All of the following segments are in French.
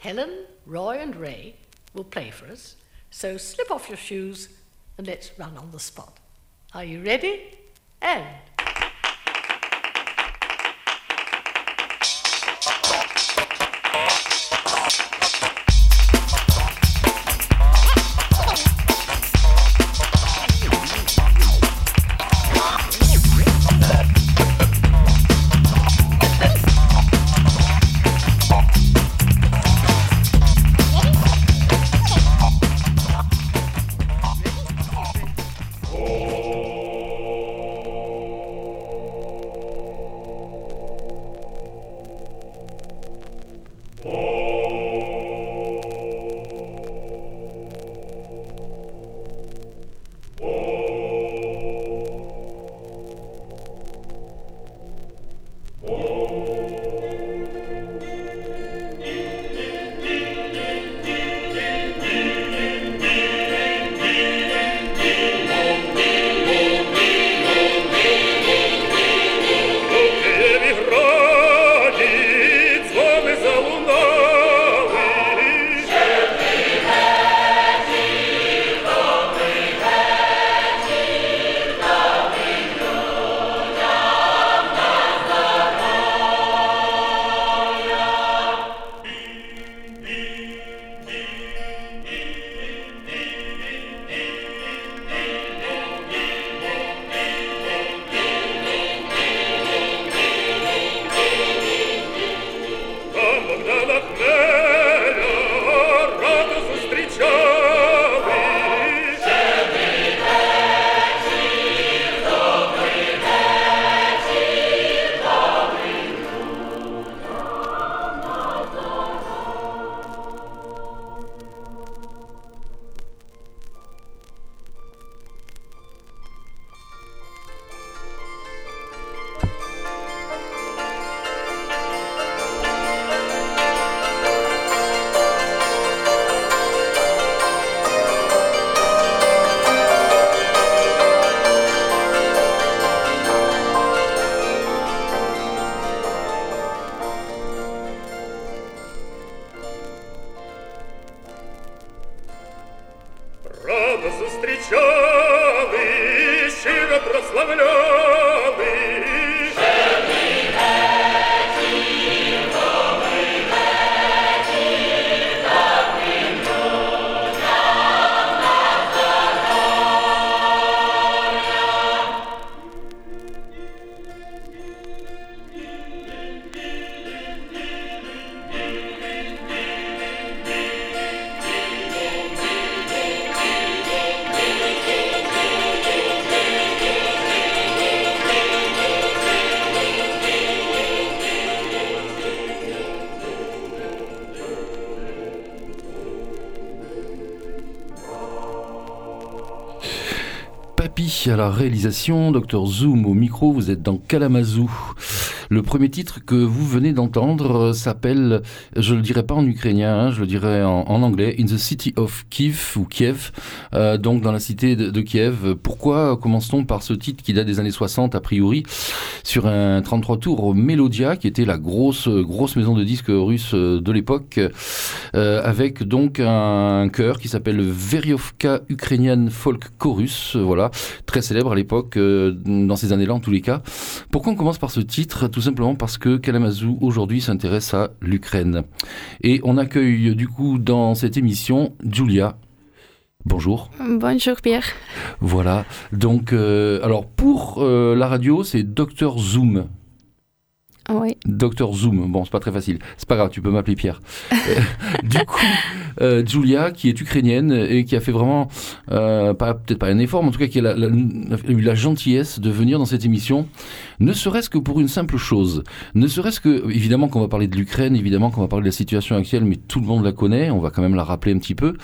Helen, Roy, and Ray will play for us. So slip off your shoes and let's run on the spot. Are you ready? And. À la réalisation, Dr Zoom au micro, vous êtes dans Kalamazoo. Le premier titre que vous venez d'entendre s'appelle, je le dirai pas en ukrainien, hein, je le dirai en, anglais, In the City of Kiev ou Kiev, euh, donc dans la cité de, Kiev. Pourquoi commence-t-on par ce titre qui date des années 60 a priori? Sur un 33 tours Melodia qui était la grosse grosse maison de disques russe de l'époque euh, avec donc un chœur qui s'appelle Veriovka Ukrainian Folk Chorus, voilà, très célèbre à l'époque dans ces années-là en tous les cas. Pourquoi on commence par ce titre? Tout simplement parce que Kalamazoo aujourd'hui s'intéresse à l'Ukraine. Et on accueille du coup dans cette émission Julia. Bonjour. Bonjour Pierre. Voilà. Donc, euh, alors pour euh, la radio, c'est Dr Zoom. Oui. Docteur Zoom. Bon, c'est pas très facile. C'est pas grave, tu peux m'appeler Pierre. Euh, du coup, euh, Julia, qui est ukrainienne et qui a fait vraiment, euh, pas peut-être pas un effort, mais en tout cas qui a, eu la gentillesse de venir dans cette émission, ne serait-ce que pour une simple chose. Ne serait-ce que, évidemment qu'on va parler de l'Ukraine, évidemment qu'on va parler de la situation actuelle, mais tout le monde la connaît, on va quand même la rappeler un petit peu.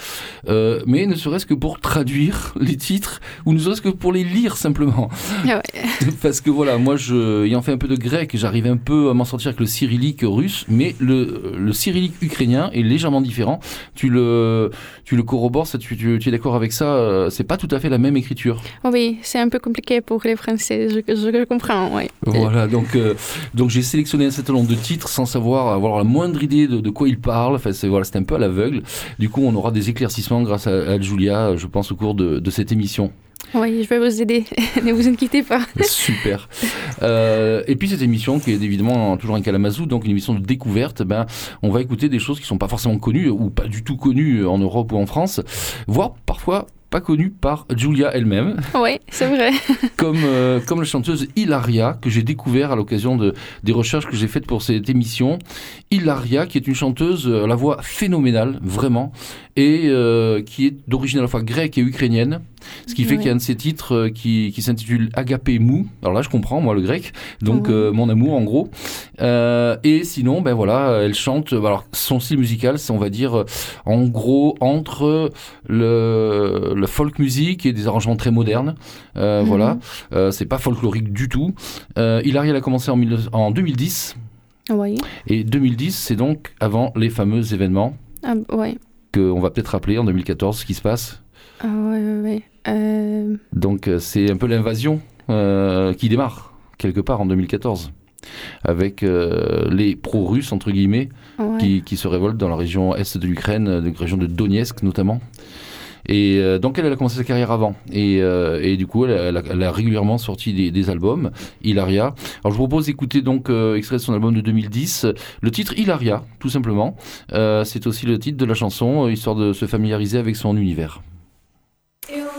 mais ne serait-ce que pour traduire les titres, ou ne serait-ce que pour les lire simplement. Ah ouais. Parce que voilà, moi, je, ayant fait un peu de grec, j'arrive un peu peu m'en sortir avec le cyrillique russe, mais le, le cyrillique ukrainien est légèrement différent. Tu le, tu le corrobores, tu, tu, tu es d'accord avec ça euh, C'est pas tout à fait la même écriture. Oui, c'est un peu compliqué pour les Français, je, je comprends. Voilà, donc, euh, donc j'ai sélectionné un certain nombre de titres sans savoir avoir la moindre idée de, de quoi ils parlent. Enfin, c'est voilà, un peu à l'aveugle. Du coup, on aura des éclaircissements grâce à, à Julia, je pense, au cours de, de cette émission. Oui, je vais vous aider. ne vous inquiétez pas. Super. Euh, et puis cette émission qui est évidemment toujours un Kalamazoo, donc une émission de découverte, ben, on va écouter des choses qui sont pas forcément connues ou pas du tout connues en Europe ou en France, voire parfois pas connue par Julia elle-même. Oui, c'est vrai. comme, euh, comme la chanteuse Hilaria, que j'ai découvert à l'occasion de, des recherches que j'ai faites pour cette émission. Hilaria, qui est une chanteuse à la voix phénoménale, vraiment, et euh, qui est d'origine à la fois grecque et ukrainienne. Ce qui fait Ouais. qu'il y a un de ces titres euh, qui, qui s'intitule Agapé Mou. Alors là, je comprends, moi, le grec. Donc, Ouais. euh, mon amour, en gros. Euh, et sinon, ben voilà, elle chante. Alors, son style musical, c'est, on va dire, en gros, entre le, le folk music et des arrangements très modernes. Mhm. Voilà. C'est pas folklorique du tout. Hilaria, elle a commencé en, 19 en 2010. Oui, Et 2010, c'est donc avant les fameux événements ah, oui. qu'on va peut-être rappeler en 2014, ce qui se passe. Ah, oui, oui, oui. Euh, Donc euh, c'est un peu l'invasion euh, qui démarre quelque part en 2014 avec euh, les pro-russes entre guillemets ouais. qui, qui se révoltent dans la région est de l'Ukraine, la région de Donetsk notamment. Et euh, donc elle, elle a commencé sa carrière avant. Et, euh, et du coup, elle, a- elle a, elle a régulièrement sorti des, des albums. Hilaria. Alors je vous propose d'écouter donc extrait de son album de 2010. Le titre Hilaria, tout simplement. C'est aussi le titre de la chanson, histoire de se familiariser avec son univers. Ew.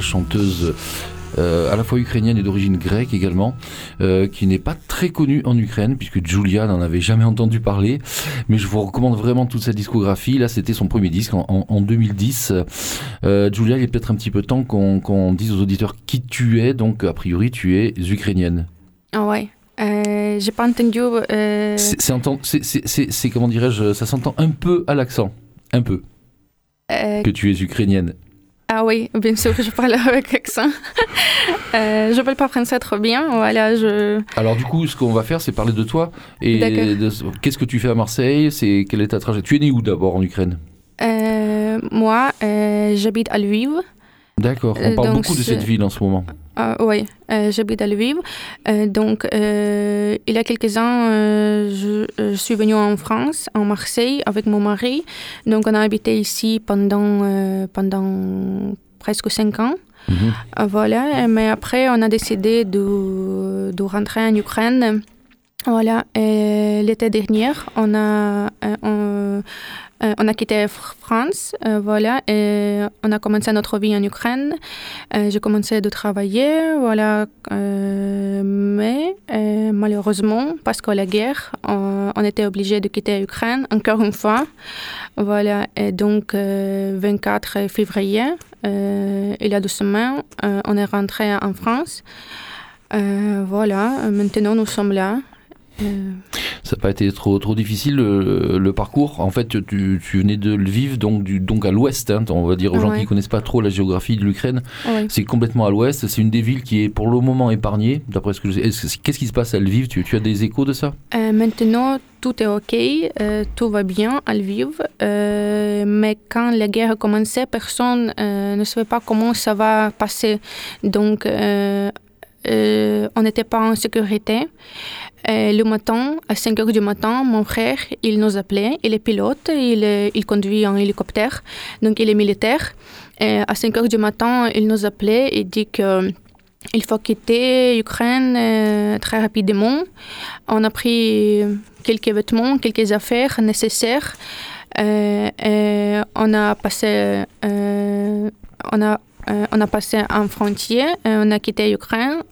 Chanteuse euh, à la fois ukrainienne et d'origine grecque également, euh, qui n'est pas très connue en Ukraine, puisque Julia n'en avait jamais entendu parler. Mais je vous recommande vraiment toute sa discographie. Là, c'était son premier disque en, 2010. Euh, Julia, il est peut-être un petit peu temps qu'on dise aux auditeurs qui tu es. Donc, a priori, tu es ukrainienne. Ah ouais. J'ai pas entendu. C'est comment dirais-je Ça s'entend un peu à l'accent, un peu. Que tu es ukrainienne. Ah oui, bien sûr que je parle avec accent. euh, je parle pas français trop bien, voilà. Je... Alors du coup, ce qu'on va faire, c'est parler de toi et qu'est-ce que tu fais à Marseille. C'est quelle est ta trajectoire Tu es né où d'abord en Ukraine? Euh, Moi, euh, j'habite à Lviv. D'accord. On parle beaucoup de cette ville en ce moment. Ah, oui, euh, j'habite à Lviv. Euh, donc, euh, il y a quelques ans, je, je, suis venue en France, en Marseille, avec mon mari. Donc, on a habité ici pendant, pendant presque cinq ans. Mhm. voilà, mais après, on a décidé de, de rentrer en Ukraine. Voilà, l'été dernier, on a, on, euh, on a quitté France, euh, voilà, et on a commencé notre vie en Ukraine. Euh, j'ai commencé à travailler, voilà, mais malheureusement, parce que la guerre, on, était obligé de quitter l'Ukraine encore une fois, voilà, et donc 24 février, il y a deux semaines, on est rentré en France. voilà, maintenant nous sommes là. Ça n'a pas été trop, trop difficile le, parcours. En fait, tu, venais de Lviv, donc, du, donc à l'ouest. Hein, on va dire aux gens qui ne connaissent pas trop la géographie de l'Ukraine. C'est complètement à l'ouest. C'est une des villes qui est pour le moment épargnée, d'après ce que je sais. Qu'est-ce qui se passe à Lviv? Tu, tu, as des échos de ça? Euh, Maintenant, tout est OK, euh, tout va bien à Lviv. Euh, mais quand la guerre a commencé, personne ne savait pas comment ça va passer. Donc, on n'était pas en sécurité. Euh, le matin, à 5 heures du matin, mon frère, il nous appelait. Il est pilote, il, il conduit un hélicoptère, donc il est militaire. Et à 5 heures du matin, il nous appelait et dit que il faut quitter l'Ukraine euh, très rapidement. On a pris quelques vêtements, quelques affaires nécessaires. Euh, on a passé, on a on a passé en frontière, on a quitté l'Ukraine.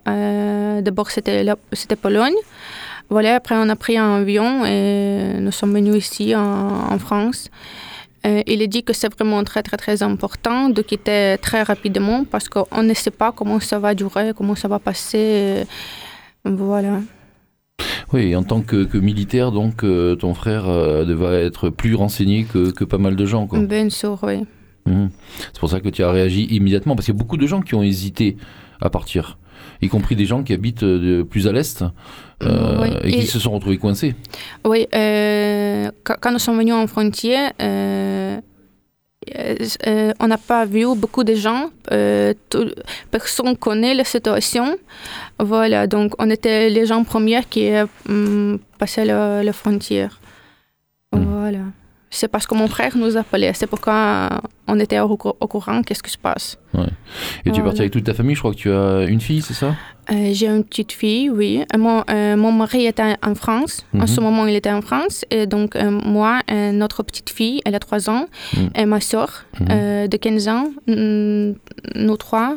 D'abord, c'était Pologne. Voilà, après on a pris un avion et nous sommes venus ici en, France. il est dit que c'est vraiment très très très important de quitter très rapidement parce qu'on ne sait pas comment ça va durer, comment ça va passer. Voilà. Oui, en tant que, militaire, donc euh, ton frère euh, devait être plus renseigné que, que, pas mal de gens. Quoi. Bien sûr, oui. Mhm. C'est pour ça que tu as réagi immédiatement, parce qu'il y a beaucoup de gens qui ont hésité à partir y compris des gens qui habitent euh, plus à l'est euh, et qui se sont retrouvés coincés. Oui, euh, quand, nous sommes venus en frontière, on n'a pas vu beaucoup de gens, personne connaît la situation. Voilà, donc on était les gens premiers qui ont passé la, frontière. Hmm. Voilà. C'est parce que mon frère nous appelait, c'est pourquoi on était au, courant qu'est-ce qui se passe? Et tu es parti avec toute ta famille, je crois que tu as une fille, c'est ça? Euh, J'ai une petite fille, oui. Euh, mon, euh, mon mari était en France, en ce mhm. moment il était en France, et donc moi, notre petite fille, elle a 3 ans, mhm. et ma soeur mhm. de 15 ans, nous trois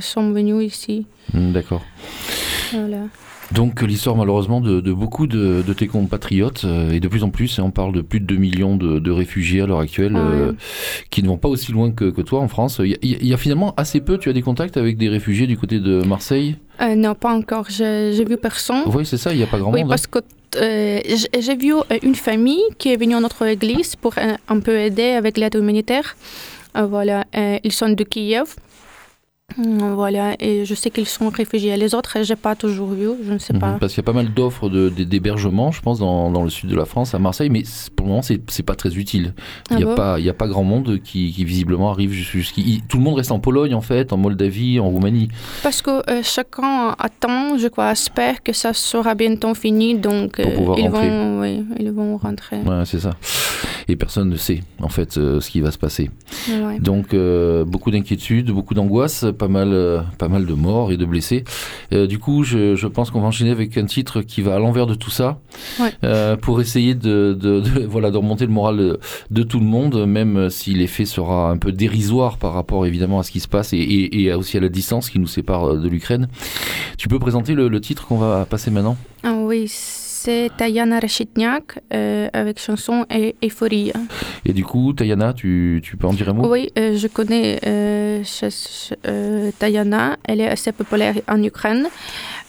sommes venus ici. D'accord. Voilà. Donc l'histoire malheureusement de, beaucoup de, tes compatriotes, euh, et de plus en plus, hein, on parle de plus de 2 millions de, réfugiés à l'heure actuelle, ah euh, qui ne vont pas aussi loin que, toi en France. Il y, a, finalement assez peu, tu as des contacts avec des réfugiés du côté de Marseille? Euh, Non, pas encore, j'ai vu personne. Oui, c'est ça, il n'y a pas grand monde. Oui, parce que j'ai vu une famille qui est venue à notre église pour un, peu aider avec l'aide humanitaire. voilà, ils sont de Kiev. Voilà, et je sais qu'ils sont réfugiés. Les autres, je n'ai pas toujours vu, je ne sais mhm, pas. Parce qu'il y a pas mal d'offres d'hébergement, je pense, dans, dans, le sud de la France, à Marseille, mais pour le moment, c'est n'est pas très utile. Il n'y a, ah pas, a pas grand monde qui, qui visiblement arrive jusqu'ici. Tout le monde reste en Pologne, en fait, en Moldavie, en Roumanie. Parce que euh, chacun attend, je crois, espère que ça sera bientôt fini, donc euh, ils, vont, oui, ils vont rentrer. Ouais, c'est ça. Et personne ne sait, en fait, euh, ce qui va se passer. Donc, beaucoup d'inquiétude, beaucoup d'angoisse pas mal, euh, pas mal de morts et de blessés. du coup, je, je pense qu'on va enchaîner avec un titre qui va à l'envers de tout ça, ouais. pour essayer de, de, de, voilà, de remonter le moral de, de, tout le monde, même si l'effet sera un peu dérisoire par rapport évidemment à ce qui se passe et, et, et aussi à la distance qui nous sépare de l'Ukraine. Tu peux présenter le, le titre qu'on va passer maintenant? Ah, Oui, c'est Tayana Rachitniak euh, avec chanson et Euphorie. Et du coup, Tayana, tu, tu peux en dire un mot? Oui, euh, je connais euh, euh, Tayana. Elle est assez populaire en Ukraine.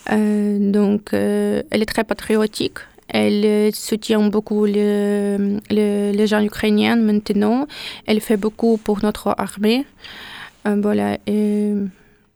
Donc, elle est très patriotique. Elle soutient beaucoup le, le, les gens ukrainiens maintenant. Elle fait beaucoup pour notre armée. voilà. Et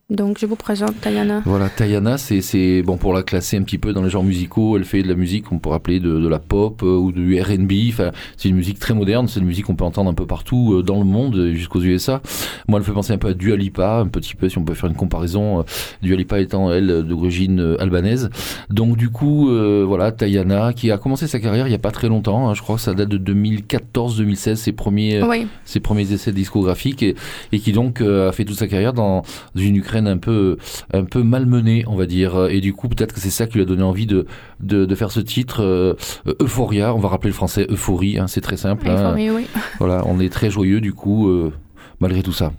donc je vous présente Tayana. Voilà, Tayana, c'est bon pour la classer un petit peu dans les genres musicaux. Elle fait de la musique qu'on pourrait appeler de, de, la pop euh, ou du R&B. Enfin, c'est une musique très moderne. C'est une musique qu'on peut entendre un peu partout euh, dans le monde, jusqu'aux USA. Moi, elle me fait penser un peu à Dua Lipa, un petit peu si on peut faire une comparaison. Euh, Dua Lipa étant elle d'origine albanaise. Donc du coup, euh, voilà, Tayana qui a commencé sa carrière il y a pas très longtemps. Hein, je crois que ça date de 2014-2016 ses premiers oui. ses premiers essais discographiques et, et qui donc a fait toute sa carrière dans une Ukraine un peu, un peu malmené, on va dire. Et du coup, peut-être que c'est ça qui lui a donné envie de, de, de faire ce titre euh, Euphoria. On va rappeler le français Euphorie, hein, c'est très simple. Euphorie, hein. oui. Voilà, on est très joyeux du coup, euh, malgré tout ça.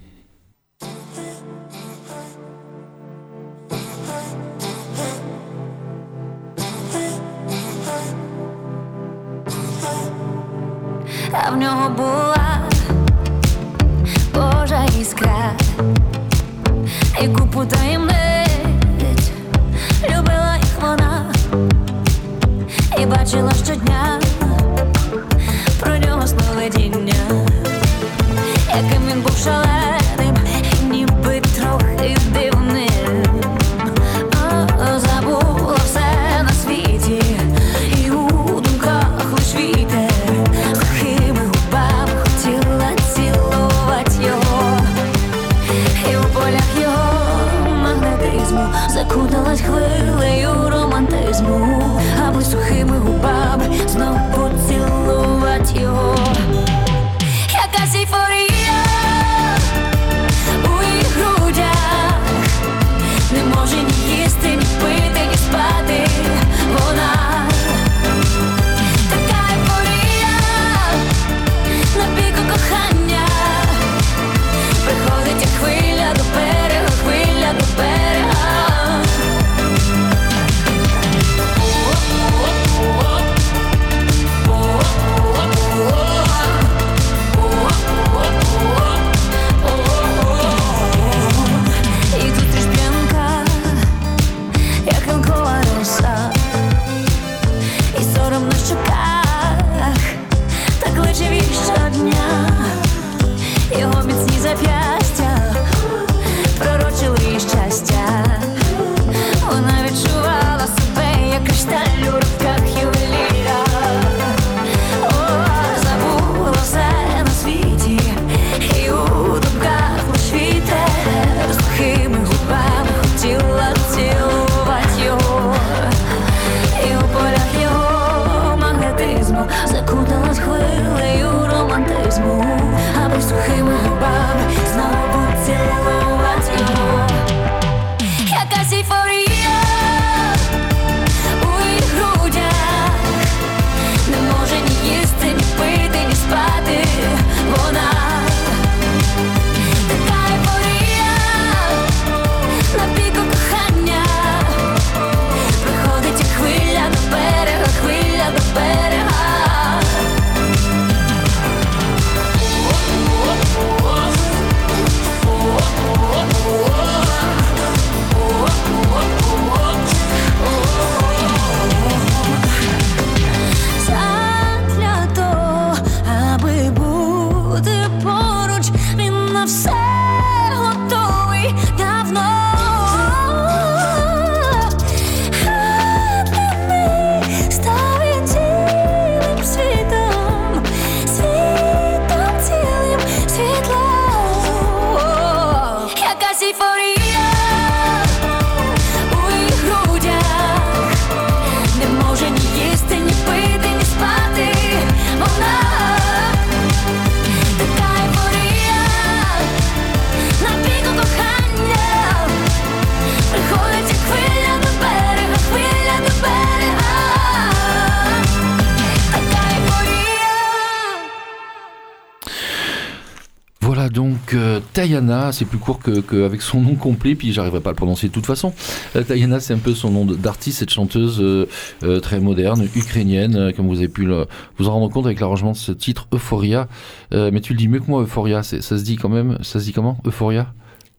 Tayana, c'est plus court qu'avec que avec son nom complet, puis j'arriverai pas à le prononcer de toute façon. Euh, Tayana, c'est un peu son nom d'artiste, cette chanteuse euh, euh, très moderne, ukrainienne, comme vous avez pu le- vous en rendre compte avec l'arrangement de ce titre Euphoria. Mais tu le dis mieux que moi, Euphoria, ça se dit quand même, ça se dit comment Euphoria?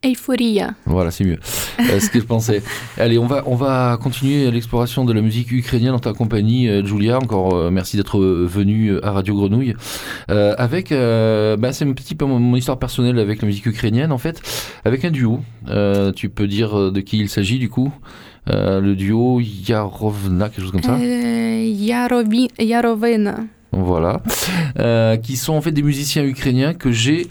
Euphoria. Voilà, c'est mieux. Euh, ce que je pensais. Allez, on va, on va continuer l'exploration de la musique ukrainienne en ta compagnie, euh, Julia. Encore euh, merci d'être venue à Radio Grenouille. Euh, avec, euh, bah, c'est un petit peu mon, histoire personnelle avec la musique ukrainienne, en fait, avec un duo. Euh, tu peux dire de qui il s'agit, du coup Le duo Yarovna, quelque chose comme ça Yarovi- Yarovena. voilà, qui sont en fait des musiciens ukrainiens que j'ai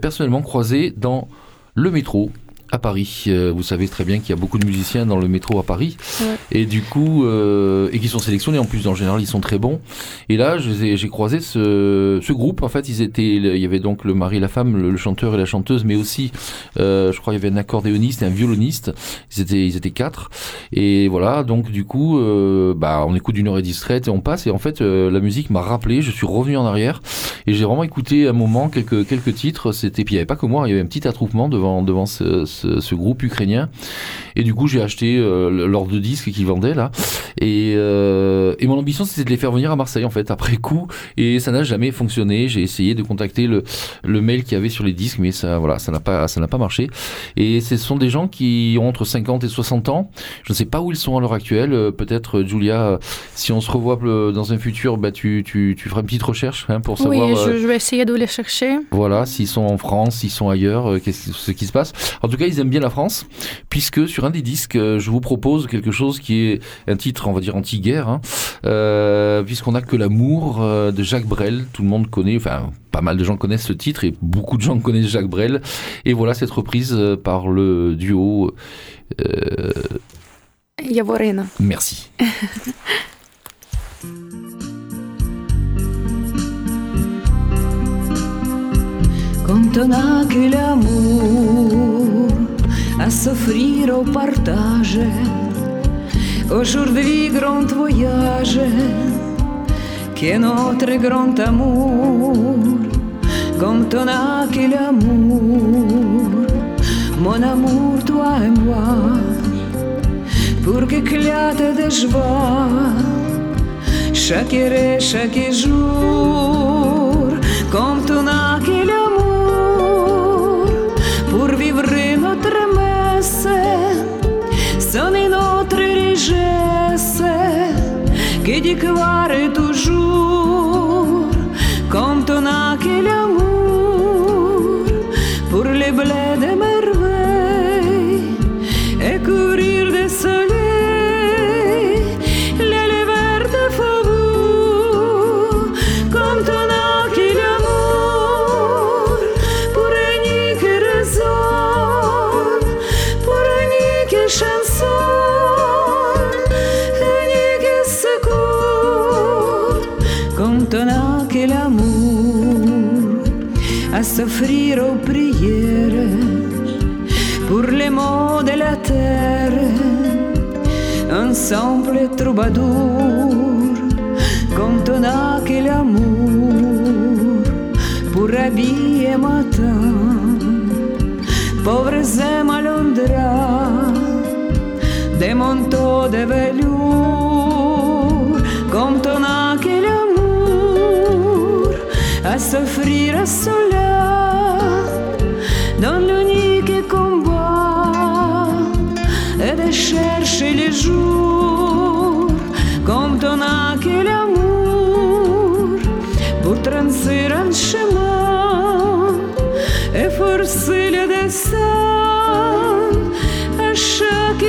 personnellement croisés dans le métro à Paris. Euh, vous savez très bien qu'il y a beaucoup de musiciens dans le métro à Paris, Ouais. et du coup, euh, et qui sont sélectionnés en plus en général, ils sont très bons. Et là, j'ai croisé ce, ce groupe. En fait, ils étaient, il y avait donc le mari et la femme, le, le chanteur et la chanteuse, mais aussi, euh, je crois, il y avait un accordéoniste et un violoniste. Ils étaient, ils étaient quatre. Et voilà, donc du coup, euh, bah, on écoute d'une heure et dix straight et on passe. Et en fait, euh, la musique m'a rappelé. Je suis revenu en arrière et j'ai vraiment écouté un moment quelques quelques titres. C'était puis il n'y avait pas que moi, il y avait un petit attroupement devant devant ce, ce, ce groupe ukrainien. Et du coup, j'ai acheté euh, leurs deux disques qu'ils vendaient là. Et, euh, et mon ambition, c'était de les faire venir à Marseille en fait après coup. Et ça n'a jamais fonctionné. J'ai essayé de contacter le le mail qu'il y avait sur les disques, mais ça voilà, ça n'a pas ça n'a pas marché. Et ce sont des gens qui ont entre 50 et 60 ans. Je ne sais pas où ils sont à l'heure actuelle. Euh, Peut-être, Julia, euh, si on se revoit dans un futur, bah, tu, tu, tu feras une petite recherche hein, pour savoir Oui, je, je vais essayer de les chercher. voilà, s'ils sont en France, s'ils sont ailleurs, qu'est-ce ce qui se passe. En tout cas, ils aiment bien la France, puisque sur un des disques, euh, je vous propose quelque chose qui est un titre, on va dire, anti-guerre, hein, euh, puisqu'on a que l'amour euh, de Jacques Brel. Tout le monde connaît, enfin, pas mal de gens connaissent ce titre et beaucoup de gens connaissent Jacques Brel. Et voilà cette reprise par le duo. euh, Yavorena. merci. Quand on a que l'amour à s'offrir au partage, aujourd'hui grand voyage, qui est notre grand amour. Quand on a que l'amour, mon amour, toi et moi, pour qu'éclate de joie, chaque heure chaque jour, you could walk ensemble troubadour, quand on a que l'amour pour habiller matin, pauvres et malondras, des manteaux de velours, quand on a que l'amour à s'offrir à pour tracer un chemin et forcer le destin à chaque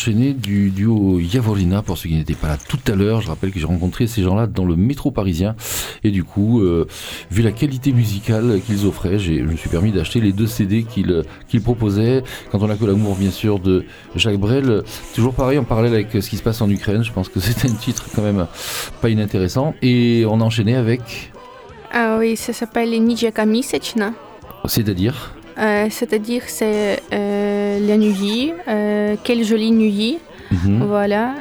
enchaînés du duo Yavorina, pour ceux qui n'étaient pas là tout à l'heure. Je rappelle que j'ai rencontré ces gens-là dans le métro parisien. Et du coup, euh, vu la qualité musicale qu'ils offraient, j'ai- je me suis permis d'acheter les deux CD qu'ils proposaient. Quand on a que l'amour, bien sûr, de Jacques Brel. Toujours pareil, en parallèle avec ce qui se passe en Ukraine. Je pense que c'était un titre quand même pas inintéressant. Et on a enchaîné avec, Ah oui, ça s'appelle Nijaka Misechna. c'est-à-dire, Euh, C'est-à-dire, c'est euh, la nuit. euh, quelle jolie nuit. Mhm, Voilà.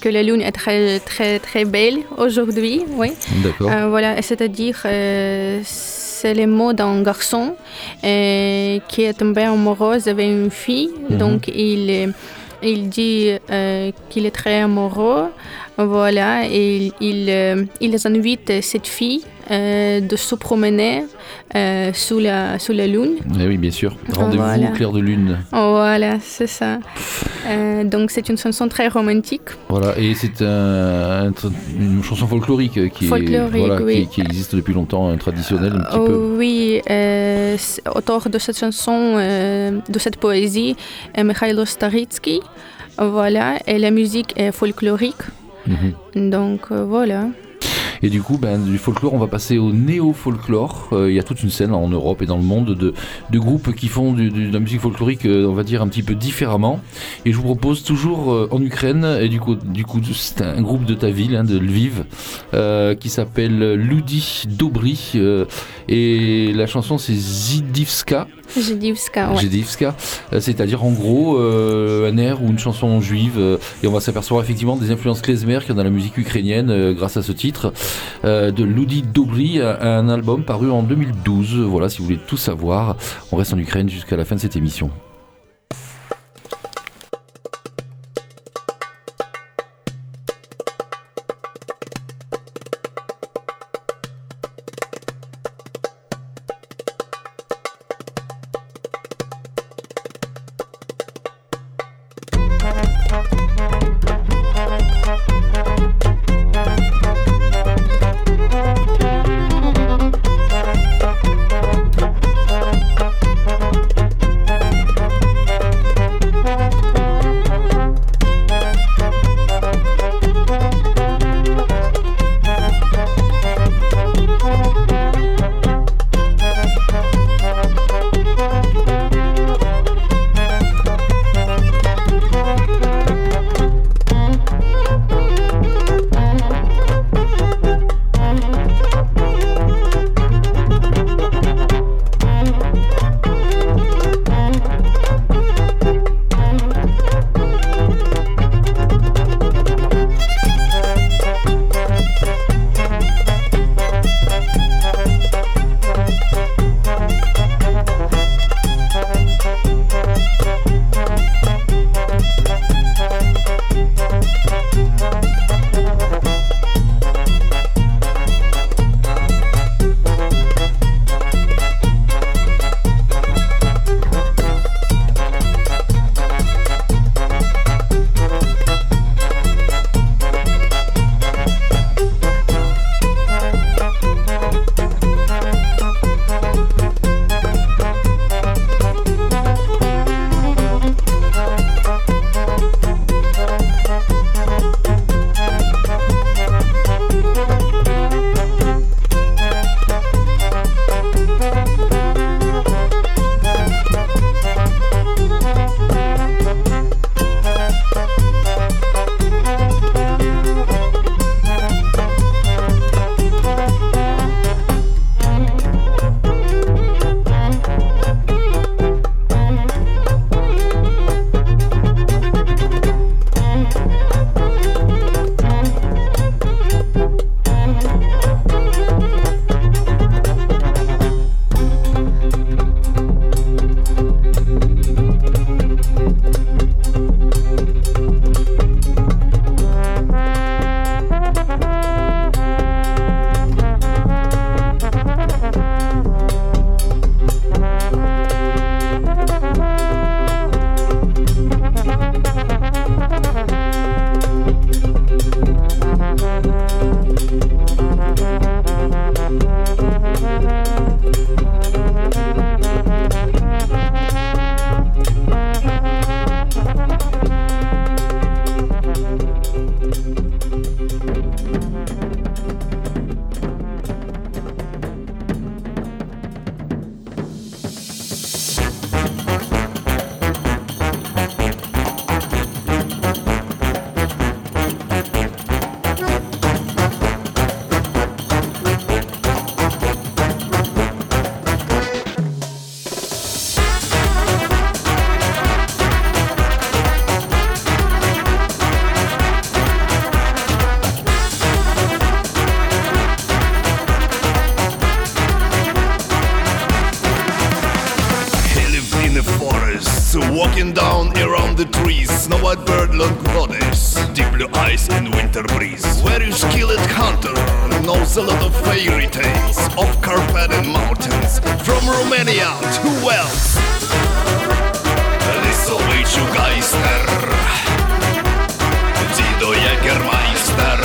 que la lune est très, très, très belle aujourd'hui. Oui. d'accord. Voilà, c'est-à-dire, c'est les mots d'un garçon qui est tombé amoureux avec une fille. Mhm. Donc, il, il dit euh, qu'il est très amoureux. Voilà, et il, euh, il invite cette fille euh, de se promener euh, sous, la, sous la lune. Eh oui, bien sûr. Rendez-vous Voilà. au clair de lune. Voilà, c'est ça. Euh, donc, c'est une chanson très romantique. Voilà, et c'est un- un tra- une chanson folklorique qui, est, Folklorique, voilà, oui. qui, qui existe depuis longtemps, un traditionnel un petit Oh, peu. oui, euh, c'est- auteur de cette chanson, de cette poésie, est Mikhailo Staritsky. Voilà, et la musique est folklorique. Mhm. Donc voilà. Et du coup, ben, du folklore, on va passer au néo-folklore. Euh, Il y a toute une scène en Europe et dans le monde de, de groupes qui font de la musique folklorique, euh, on va dire, un petit peu différemment. Et je vous propose toujours euh, en Ukraine, et du coup, du coup c'est un groupe de ta ville, hein, de Lviv, qui s'appelle Ludi Dobry. euh, et la chanson, c'est Zidivska. Jedivska, ouais. Euh, c'est-à-dire en gros euh, un air ou une chanson juive, euh, et on va s'apercevoir effectivement des influences klezmer qu'il y a dans la musique ukrainienne grâce à ce titre de Ludi Dobry, un, un album paru en 2012. Voilà, si vous voulez tout savoir, on reste en Ukraine jusqu'à la fin de cette émission. Eyes in winter breeze. Very skilled hunter knows a lot of fairy tales of Carpathian mountains, from Romania to Wales. Lissoviciu Geister, Dido Jägermeister,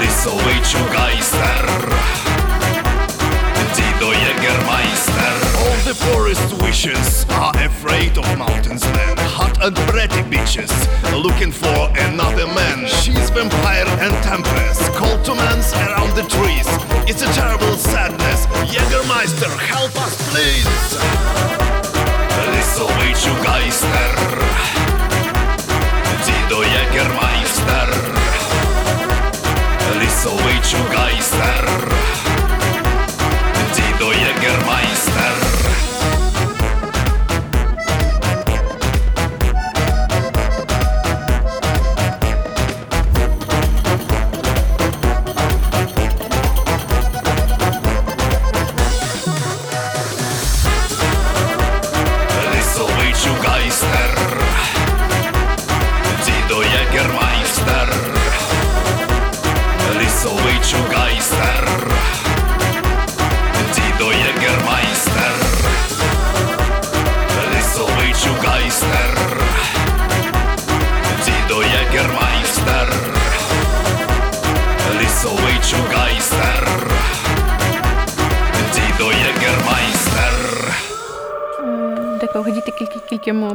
Lissoviciu Geister. Jägermeister. All the forest wishes are afraid of mountains men. Hot and pretty bitches looking for another man. She's vampire and tempest. Cold to men's around the trees. It's a terrible sadness. Jägermeister, help us please. Lissoviciu Geister. Dido Jägermeister. Lissoviciu Geister.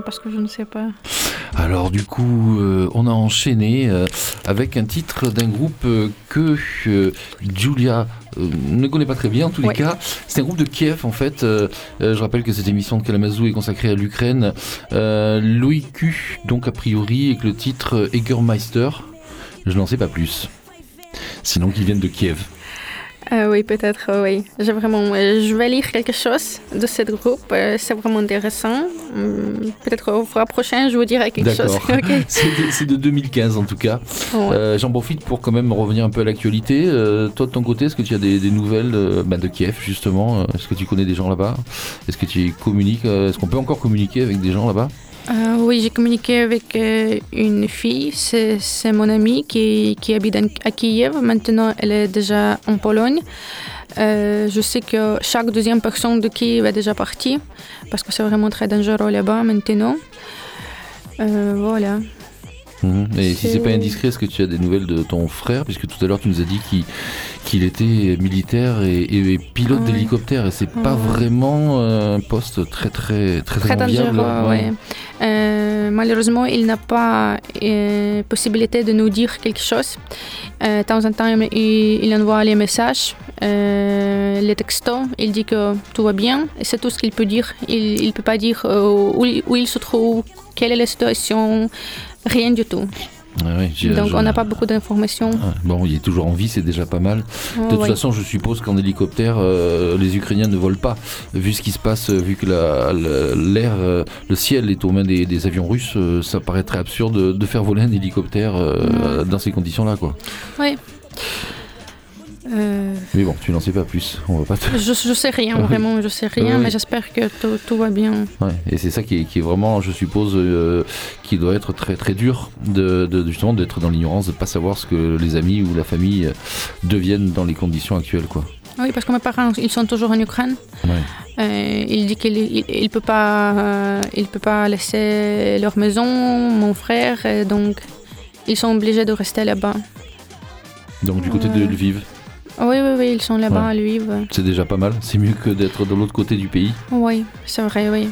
Parce que je ne sais pas. Alors du coup, euh, on a enchaîné euh, avec un titre d'un groupe euh, que Julia ne connaît pas très bien en tous Ouais. les cas. C'est un groupe de Kiev en fait. Je rappelle que cette émission de Kalamazoo est consacrée à l'Ukraine. L'OIQ, donc a priori, avec le titre Egermeister. Je n'en sais pas plus. Sinon qu'ils viennent de Kiev. Euh, oui, peut-être, euh, oui. J'ai vraiment, euh, je vais lire quelque chose de ce groupe. euh, c'est vraiment intéressant. Hum, Peut-être au fois prochain, je vous dirai quelque chose. D'accord. Ok. C'est de, c'est de 2015 en tout cas. Ouais. Euh, J'en profite pour quand même revenir un peu à l'actualité. Euh, toi de ton côté, est-ce que tu as des, des nouvelles bah, de Kiev justement? Est-ce que tu connais des gens là-bas? Est-ce que tu communiques? Est-ce qu'on peut encore communiquer avec des gens là-bas? Euh, oui, j'ai communiqué avec euh, une fille, c'est mon amie qui, habite à Kiev. Maintenant, elle est déjà en Pologne. Euh, je sais que chaque deuxième personne de Kiev est déjà partie parce que c'est vraiment très dangereux là-bas maintenant. Voilà. Mhm. Et si C'est- pas indiscret, est-ce que tu as des nouvelles de ton frère? Puisque tout à l'heure tu nous as dit qu'il était militaire et, et pilote Ouais. d'hélicoptère et c'est pas Ouais. vraiment euh, un poste très très très très, dangereux, Ouais. ouais. Euh, malheureusement, il n'a pas euh, possibilité de nous dire quelque chose. Euh, de temps en temps, il, il envoie les messages, euh, les textos. Il dit que tout va bien et c'est tout ce qu'il peut dire. Il ne peut pas dire où il se trouve, quelle est la situation, rien du tout. J'ai- Donc, on n'a pas beaucoup d'informations. Ah, Bon, il est toujours en vie, c'est déjà pas mal. De toute façon, je suppose qu'en hélicoptère, euh, les Ukrainiens ne volent pas. Vu ce qui se passe, euh, vu que la- la- l'air, euh, le ciel est aux mains des, des avions russes, euh, ça paraîtrait absurde de, de faire voler un hélicoptère dans ces conditions-là, quoi. Ouais. Euh, Mais bon, tu n'en sais pas plus. On va pas te... je, je sais rien, vraiment, je sais rien, Oui. mais j'espère que tout, tout va bien. Ouais, et c'est ça qui est, qui est vraiment, je suppose, euh, qui doit être très très dur de, de- justement d'être dans l'ignorance, de pas savoir ce que les amis ou la famille euh, deviennent dans les conditions actuelles, quoi. Oui, parce que mes parents, ils sont toujours en Ukraine. Ouais. Euh, il dit qu'il il, il peut pas, euh, il peut pas laisser leur maison, mon frère, donc ils sont obligés de rester là-bas. Donc du côté de. Lviv, Oui, oui, oui, ils sont là-bas Ouais. à Lviv. c'est déjà pas mal. C'est mieux que d'être de l'autre côté du pays. Oui, c'est vrai, oui.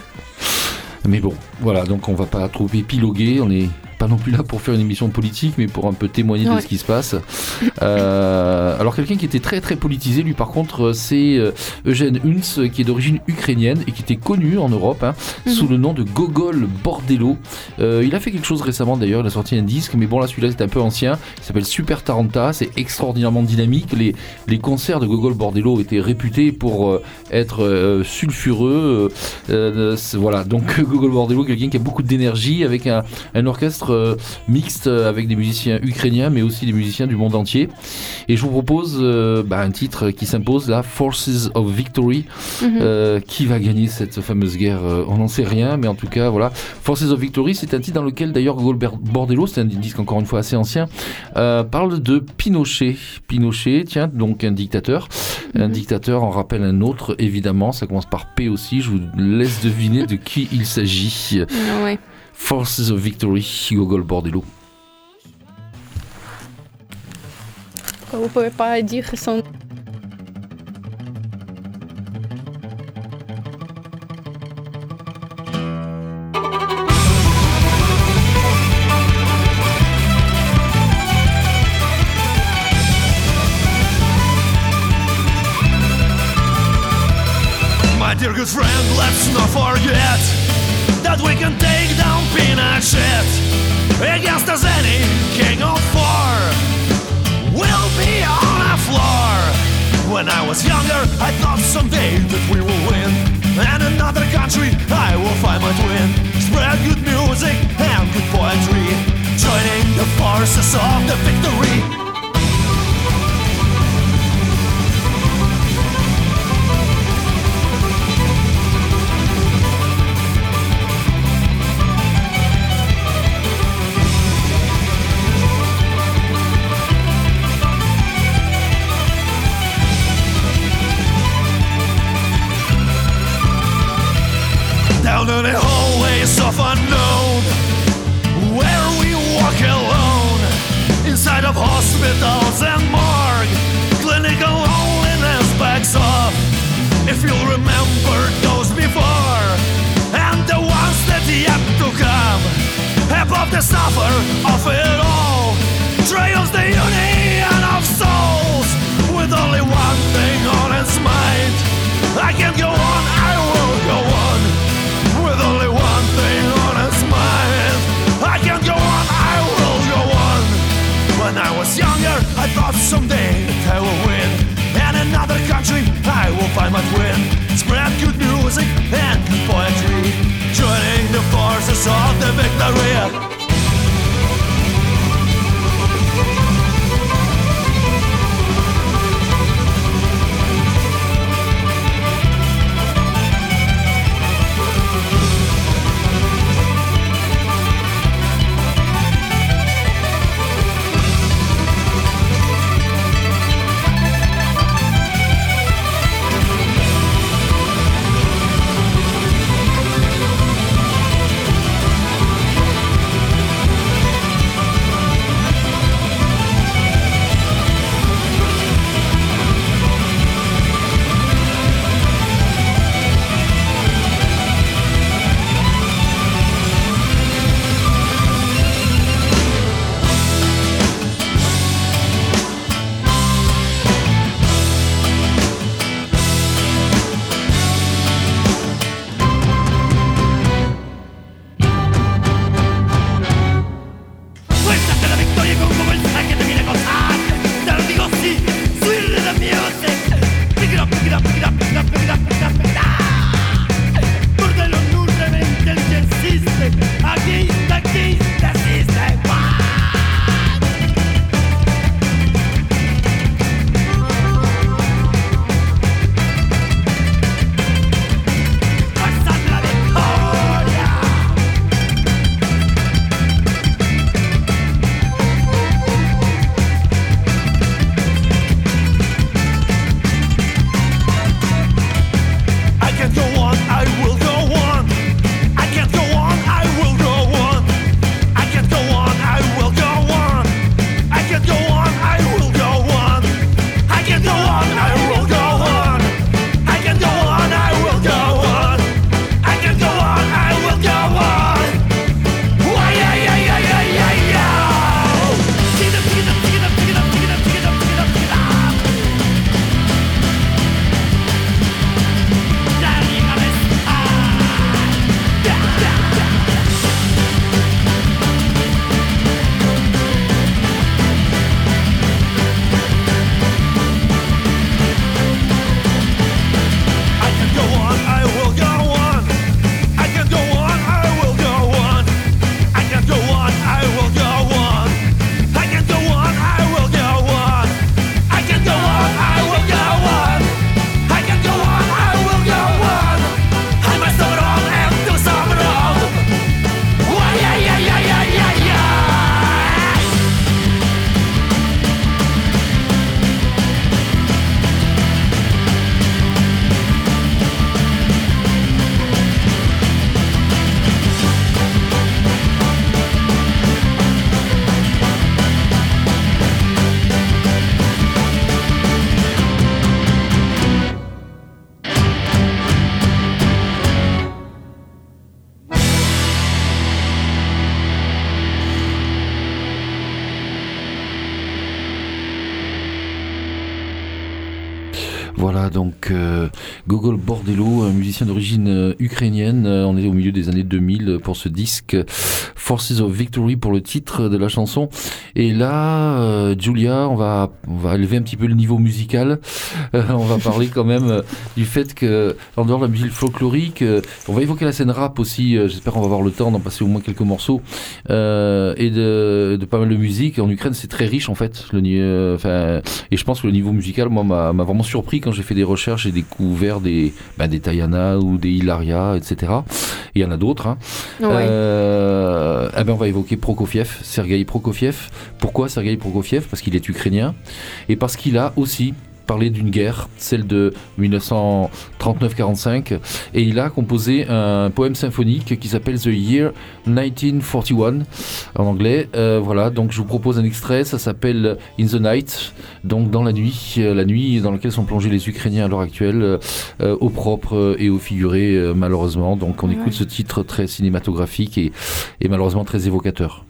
Mais bon, voilà, donc on va pas trop épiloguer, on est pas non plus là pour faire une émission politique, mais pour un peu témoigner de ce qui se passe. Euh, alors quelqu'un qui était très très politisé, lui par contre, c'est euh, Eugène Hunz, qui est d'origine ukrainienne et qui était connu en Europe hein, Mhm. sous le nom de Gogol Bordello. Euh, il a fait quelque chose récemment d'ailleurs, il a sorti un disque, mais bon là celui-là c'est un peu ancien, il s'appelle Super Taranta, c'est extraordinairement dynamique. Les, les concerts de Gogol Bordello étaient réputés pour euh, être euh, sulfureux. euh, euh, voilà, donc Gogol Bordello, quelqu'un qui a beaucoup d'énergie avec un, un orchestre euh, mixte avec des musiciens ukrainiens, mais aussi des musiciens du monde entier. Et je vous propose euh, bah, un titre qui s'impose, là, Forces of Victory. Mhm. Euh, qui va gagner cette fameuse guerre Euh, On n'en sait rien, mais en tout cas, voilà. Forces of Victory, c'est un titre dans lequel d'ailleurs Gogol Bordello, c'est un disque encore une fois assez ancien, euh, parle de Pinochet. Pinochet, tiens, donc un dictateur. Un Mhm. dictateur en rappelle un autre, évidemment. Ça commence par P aussi. Je vous laisse deviner de qui il s'agit. Ouais. Forces of Victory, Gogol Bordello. Vous pouvez pas dire son. My dear good friend, let's not forget that we can take down Pinochet against us any king of war will be on a floor. When I was younger, I thought someday that we will win, and another country I will find my twin. Spread good music and good poetry, joining the forces of the victory. Of hospitals and morgue, clinical loneliness backs off. If you'll remember those before, and the ones that yet to come, above the suffer of it all, trails the union of souls, with only one thing on its mind. I can't go on, someday I will win. And another country, I will find my twin. Spread good music and good poetry, joining the forces of the victory. Ukrainienne. Euh, on est au milieu des années 2000 pour ce disque. Forces of Victory pour le titre de la chanson. Et là, euh, Julia, on va, on va élever un petit peu le niveau musical. Euh, on va parler quand même euh, du fait que, en dehors de la musique folklorique, on va évoquer la scène rap aussi. J'espère qu'on va avoir le temps d'en passer au moins quelques morceaux. Et de, de pas mal de musique. En Ukraine, c'est très riche en fait. Le, ni- enfin, et je pense que le niveau musical, moi, m'a m'a vraiment surpris quand j'ai fait des recherches et découvert des, ben, des Tayana ou des Hilaria, etc. Il y en a d'autres. Hein. Ouais. Eh ben, on va évoquer Prokofiev, Sergei Prokofiev. Pourquoi Sergei Prokofiev? Parce qu'il est ukrainien et parce qu'il a aussi parlé d'une guerre, celle de 1939-45, et il a composé un poème symphonique qui s'appelle The Year 1941 en anglais. Euh, voilà, donc je vous propose un extrait, ça s'appelle In the Night, donc dans la nuit, euh, la nuit dans laquelle sont plongés les Ukrainiens à l'heure actuelle, euh, au propre et au figuré malheureusement. Donc on Ouais. écoute ce titre très cinématographique et, et malheureusement très évocateur.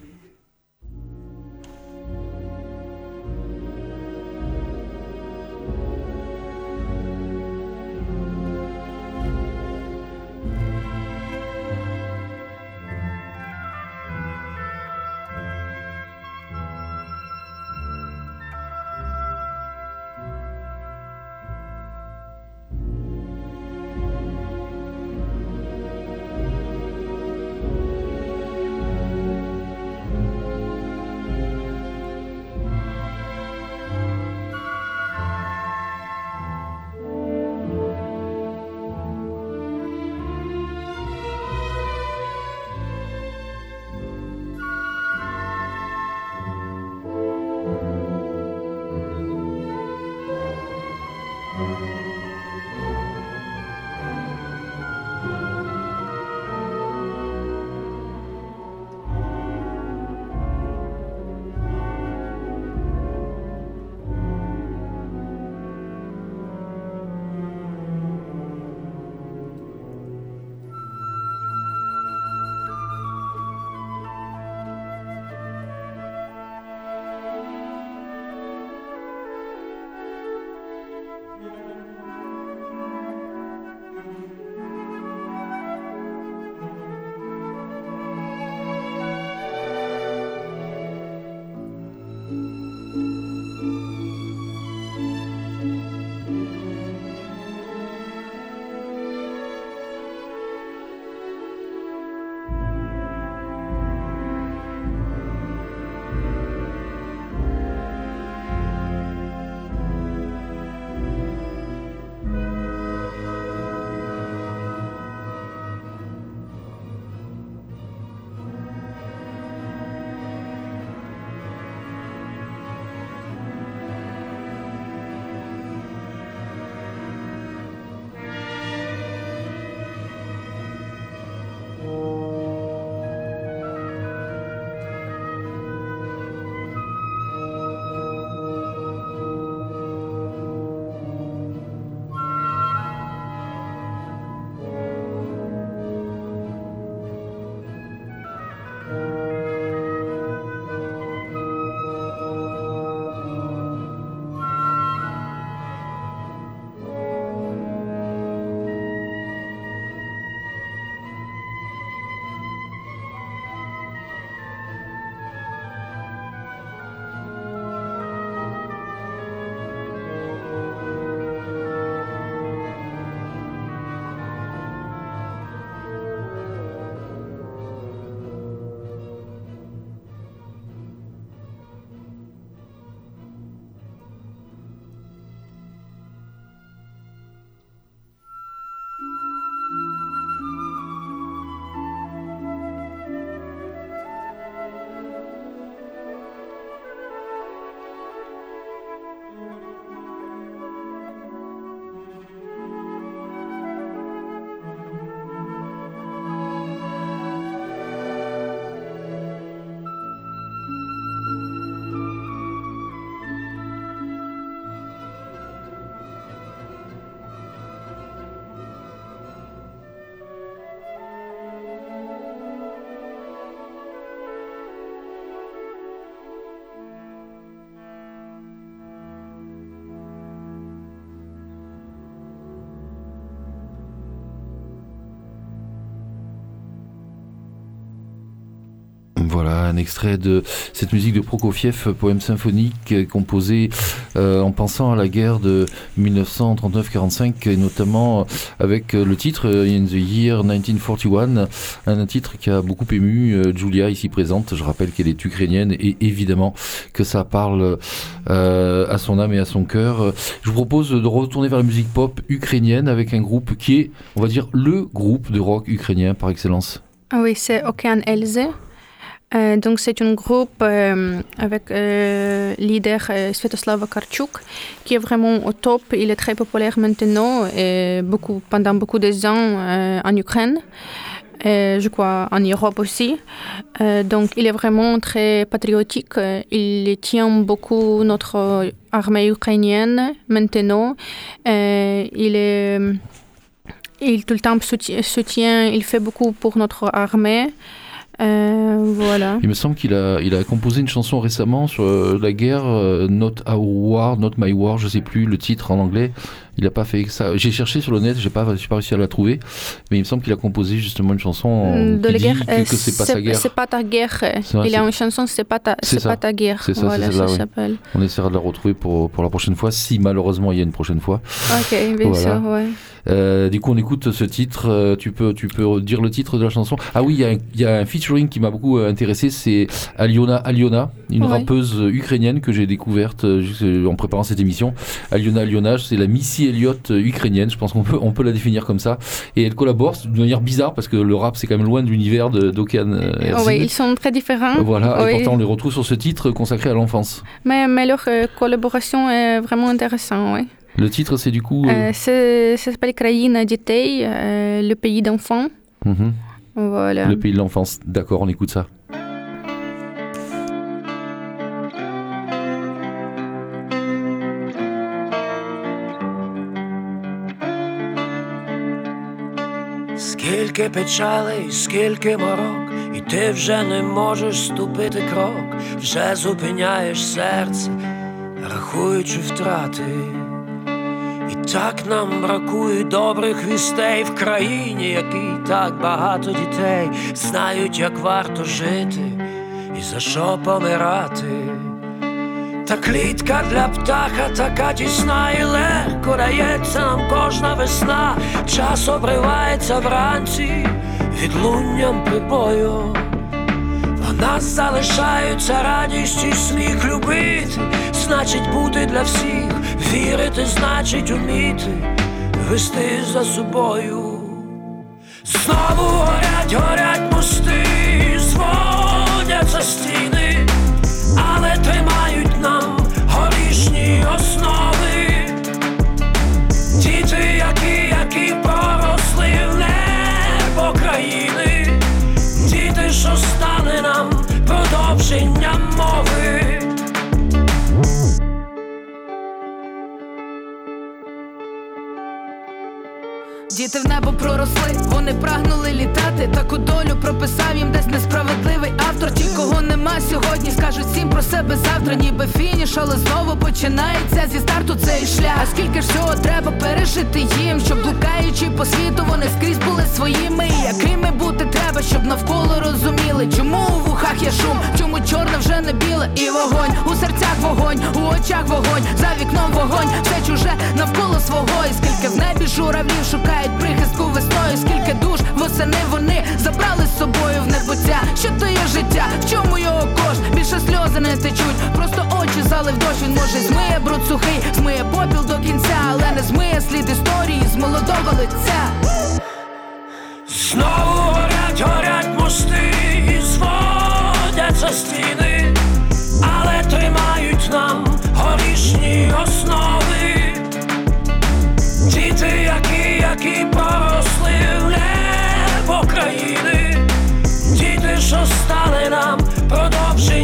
Voilà, un extrait de cette musique de Prokofiev, poème symphonique euh, composé euh, en pensant à la guerre de 1939-45 et notamment avec euh, le titre In the Year 1941, un titre qui a beaucoup ému Julia ici présente. Je rappelle qu'elle est ukrainienne et évidemment que ça parle à son âme et à son cœur. Je vous propose de retourner vers la musique pop ukrainienne avec un groupe qui est, on va dire, le groupe de rock ukrainien par excellence. Ah oui, c'est Okean Elze. Euh, donc c'est un groupe euh, avec euh, leader euh, Svetoslava Karchuk qui est vraiment au top. Il est très populaire maintenant et pendant beaucoup de ans en Ukraine. Je crois en Europe aussi. Donc il est vraiment très patriotique. Il tient beaucoup notre armée ukrainienne maintenant. Il est tout le temps soutient, il fait beaucoup pour notre armée. Euh, voilà. Il me semble qu'il a, il a composé une chanson récemment sur euh, la guerre, euh, Not Our War, Not My War, je sais plus le titre en anglais. Il a pas fait que ça. J'ai cherché sur le net, j'ai pas, pas réussi à la trouver, mais il me semble qu'il a composé justement une chanson Mm, qui la guerre, que, euh, que c'est pas sa guerre. C'est pas ta guerre. vrai, Il a une chanson, c'est pas ta, C'est ça. pas ta guerre. C'est ça, voilà, ça oui. s'appelle. On essaiera de la retrouver pour, pour la prochaine fois, si malheureusement il y a une prochaine fois. Ok, bien Voilà. sûr, ouais. Euh, du coup, on écoute ce titre. euh, tu peux, tu peux dire le titre de la chanson. Ah oui, il y a un- il y, a un featuring qui m'a beaucoup euh, intéressé. C'est Aliona Aliona, une Ouais. rappeuse euh, ukrainienne que j'ai découverte euh, euh, en préparant cette émission. Aliona Aliona, c'est la Missy Missy Elliott euh, ukrainienne, je pense qu'on peut, on peut la définir comme ça. Et elle collabore d'une manière bizarre parce que le rap c'est quand même loin de l'univers d'Okan Herzig. Oui, ils sont très différents. Voilà, et pourtant on les retrouve sur ce titre consacré à l'enfance. Mais, mais, leur euh, collaboration est vraiment intéressante, oui. Le titre c'est du coup. Euh... Euh, ça s'appelle Kraïna Ditei, le pays d'enfants. Mhm. Voilà. Le pays de l'enfance, d'accord, on écoute ça. Скільки печалей, скільки морок, і ти вже не можеш ступити крок, вже зупиняєш серце, рахуючи втрати. І так нам бракує добрих вістей в країні, якій так багато дітей знають, як варто жити і за що помирати. Та клітка для птаха така тісна і легко дається нам кожна весна. Час обривається вранці відлунням прибою. В нас залишаються радість і сміх любити, значить бути для всіх, вірити, значить уміти, вести за собою. Знову горять, горять мости, зводяться стіни, але тримають нам горішні основи. Діти, які, які поросли в небо країни, діти, що стали нам продовженням мови. Діти в небо проросли, вони прагнули літати. Таку долю прописав їм десь несправедливий автор. Ті, кого нема сьогодні, скажуть всім про себе завтра, ніби фініш, але знову починається зі старту цей шлях. А скільки ж всього треба пережити їм, щоб блукаючи по світу, вони скрізь були своїми. Якими бути треба, щоб навколо розуміли, чому у вухах є шум, чому чорне вже не біле, і вогонь у серцях вогонь, у очах вогонь, за вікном вогонь, все чуже навколо свого. І скільки в небі журавлів шукають прихистку весною, скільки душ восени вони забрали з собою в небуття. Що то є життя? В чому його кошт? Більше сльози не течуть, просто очі залив дощ. Він може змиє бруд сухий, змиє попіл до кінця, але не змиє слід історії з молодого лиця. Знову горять, горять мости, і зводяться стіни, але тримають нам горішні основи. Діти, які, які поросли в небо країни, що стали нам продовженням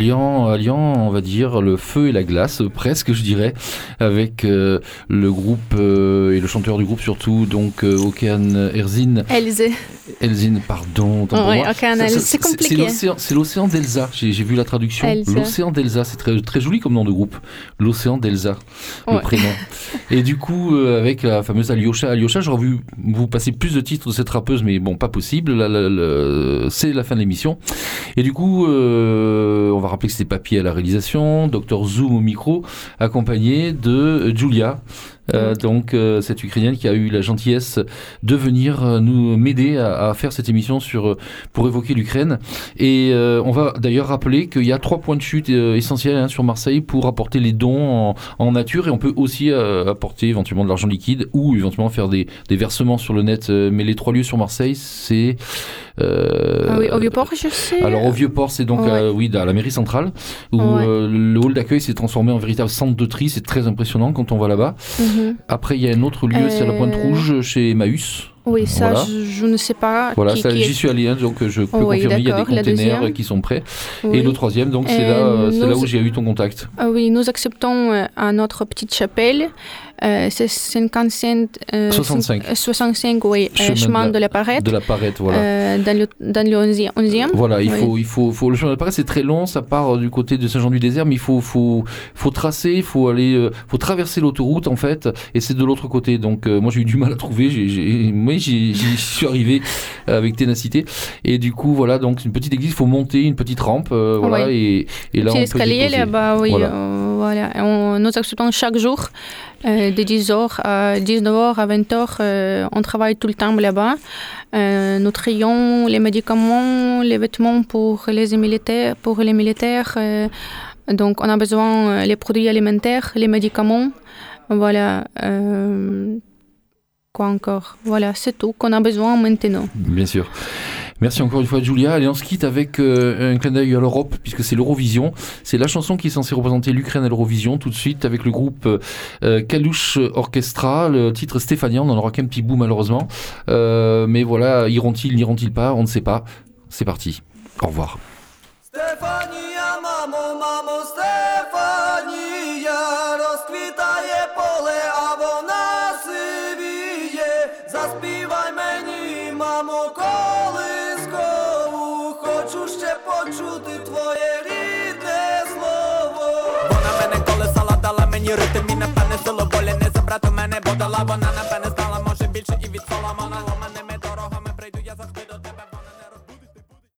euh, alliant, alliant, on va dire, le feu et la glace, presque, je dirais, avec euh, le groupe euh, et le chanteur du groupe surtout, donc euh, Okean Erzin. Elze. Elzin, pardon. Elze, ça, c'est compliqué. l'océan- C'est l'océan d'Elsa. J'ai vu la traduction. L'océan d'Elsa, c'est très, très joli comme nom de groupe. L'océan d'Elsa, le Ouais. prénom. Et du coup, avec la fameuse Alyosha, Alyosha, j'aurais vu vous passer plus de titres de cette rappeuse, mais bon, pas possible. C'est la fin de l'émission. Et du coup, euh, on va rappeler que c'était Papy à la réalisation, Dr Zoom au micro, accompagné de euh, Julia. euh, donc euh, cette Ukrainienne qui a eu la gentillesse de venir euh, nous m'aider à, à faire cette émission sur pour évoquer l'Ukraine. Et on va d'ailleurs rappeler qu'il y a trois points de chute essentiels hein, sur Marseille pour apporter les dons en, en nature. Et on peut aussi apporter éventuellement de l'argent liquide ou éventuellement faire des, des versements sur le net. Mais les trois lieux sur Marseille c'est Ah oui, au Vieux-Port, je sais. alors au Vieux-Port, c'est donc Ouais. euh, oui à la mairie centrale où Ouais. euh, le hall d'accueil s'est transformé en véritable centre de tri. C'est très impressionnant quand on va là-bas. Mhm. Après, il y a un autre lieu, c'est à la Pointe Euh, Rouge chez Emmaüs. Oui, ça, Voilà. je, je ne sais pas. Voilà, j'y suis allé, hein, donc je peux Oui, confirmer, il y a des containers qui sont prêts. Oui. Et le troisième, donc c'est Euh, là, euh, c'est là nous- où j'ai eu ton contact. Ah oui, nous acceptons euh, à notre petite chapelle. Euh, c'est 55, euh, 65. cin- euh, 65, oui, euh, Chemin chemin, de la- de la Parette, De la Parette, voilà. euh, dans le, dans le 11e. 11e. Voilà, il Oui. faut, il faut, faut le chemin de la Paresse, c'est très long, ça part du côté de Saint-Jean-du-Désert, mais il faut, faut, faut tracer, il faut aller, euh, faut traverser l'autoroute en fait, et c'est de l'autre côté. Donc euh, moi j'ai eu du mal à trouver, j'ai, j'ai, moi j'y suis arrivé avec ténacité, et du coup voilà, donc une petite église, il faut monter une petite rampe, euh, voilà, Oui. et, et là Petit on peut escalier là-bas, oui. Voilà. euh, voilà. On- nous acceptons chaque jour euh, de 10h à 19h à 20h. euh, on travaille tout le temps là-bas. Euh, nous trions les médicaments, les vêtements pour les militaires. Pour les militaires donc, on a besoin les produits alimentaires, les médicaments. Voilà. quoi encore? Voilà, c'est tout qu'on a besoin maintenant. Bien sûr. Merci encore une fois Julia. Allez, on se quitte avec euh, un clin d'œil à l'Europe, puisque c'est l'Eurovision. C'est la chanson qui est censée représenter l'Ukraine à l'Eurovision, tout de suite avec le groupe euh, Kalush Orchestra, le titre Stéphania, on en aura qu'un petit bout malheureusement. Euh, mais voilà, iront-ils, n'iront-ils pas, on ne sait pas. C'est parti. Au revoir. banana banana